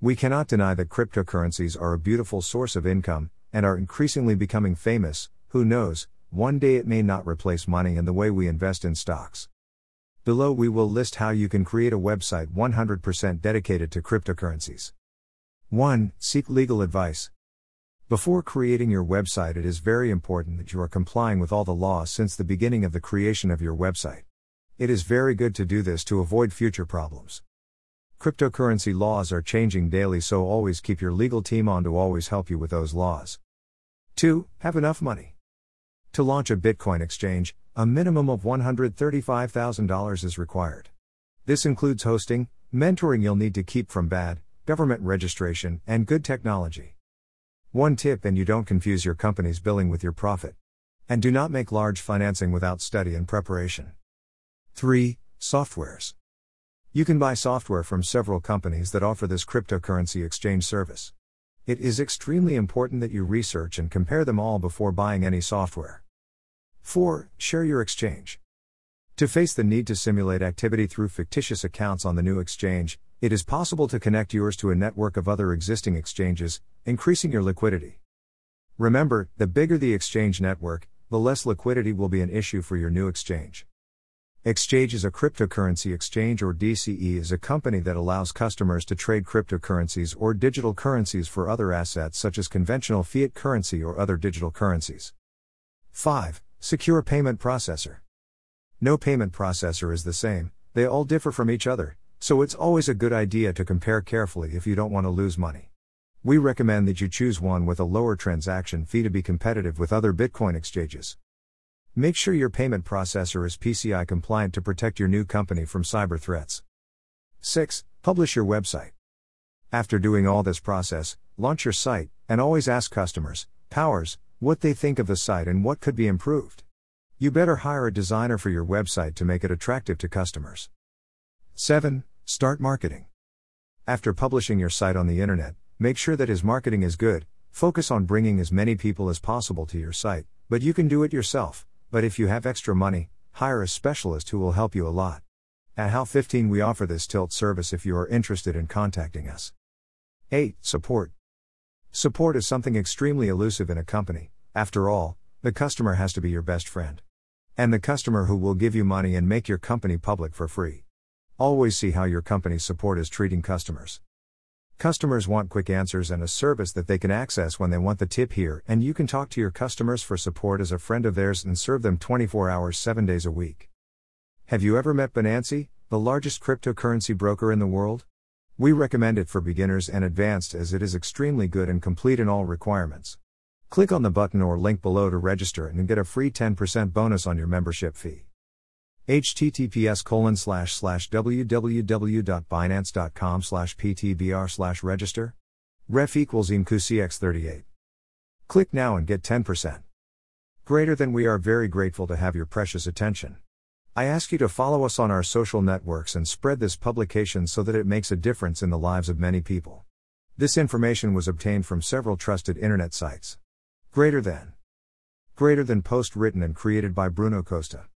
We cannot deny that cryptocurrencies are a beautiful source of income, and are increasingly becoming famous. Who knows, one day it may not replace money and the way we invest in stocks. Below we will list how you can create a website 100% dedicated to cryptocurrencies. 1. Seek legal advice. Before creating your website, it is very important that you are complying with all the laws since the beginning of the creation of your website. It is very good to do this to avoid future problems. Cryptocurrency laws are changing daily, so always keep your legal team on to always help you with those laws. 2. Have enough money. To launch a Bitcoin exchange, a minimum of $135,000 is required. This includes hosting, mentoring you'll need to keep from bad, government registration, and good technology. One tip and you don't confuse your company's billing with your profit. And do not make large financing without study and preparation. 3. Softwares. You can buy software from several companies that offer this cryptocurrency exchange service. It is extremely important that you research and compare them all before buying any software. 4. Share your exchange. To face the need to simulate activity through fictitious accounts on the new exchange, it is possible to connect yours to a network of other existing exchanges, increasing your liquidity. Remember, the bigger the exchange network, the less liquidity will be an issue for your new exchange. Exchange is a cryptocurrency exchange or DCE is a company that allows customers to trade cryptocurrencies or digital currencies for other assets such as conventional fiat currency or other digital currencies. 5. Secure payment processor. No payment processor is the same, they all differ from each other, so it's always a good idea to compare carefully if you don't want to lose money. We recommend that you choose one with a lower transaction fee to be competitive with other Bitcoin exchanges. Make sure your payment processor is PCI compliant to protect your new company from cyber threats. 6. Publish your website. After doing all this process, launch your site, and always ask customers, powers, what they think of the site and what could be improved. You better hire a designer for your website to make it attractive to customers. 7. Start marketing. After publishing your site on the internet, make sure that his marketing is good, focus on bringing as many people as possible to your site, but you can do it yourself. But if you have extra money, hire a specialist who will help you a lot. At How 15 we offer this tilt service if you are interested in contacting us. 8. Support. Support is something extremely elusive in a company. After all, the customer has to be your best friend. And the customer who will give you money and make your company public for free. Always see how your company's support is treating customers. Customers want quick answers and a service that they can access when they want the tip here, and you can talk to your customers for support as a friend of theirs and serve them 24 hours 7 days a week. Have you ever met Binance, the largest cryptocurrency broker in the world? We recommend it for beginners and advanced as it is extremely good and complete in all requirements. Click on the button or link below to register and get a free 10% bonus on your membership fee https colon slash slash www.binance.com slash ptbr slash register ref equals imqcx38 click now and get 10% greater than we are very grateful to have your precious attention. I ask you to follow us on our social networks and spread this publication so that it makes a difference in the lives of many people. This information was obtained from several trusted internet sites. Greater than. Greater than post written and created by bruno costa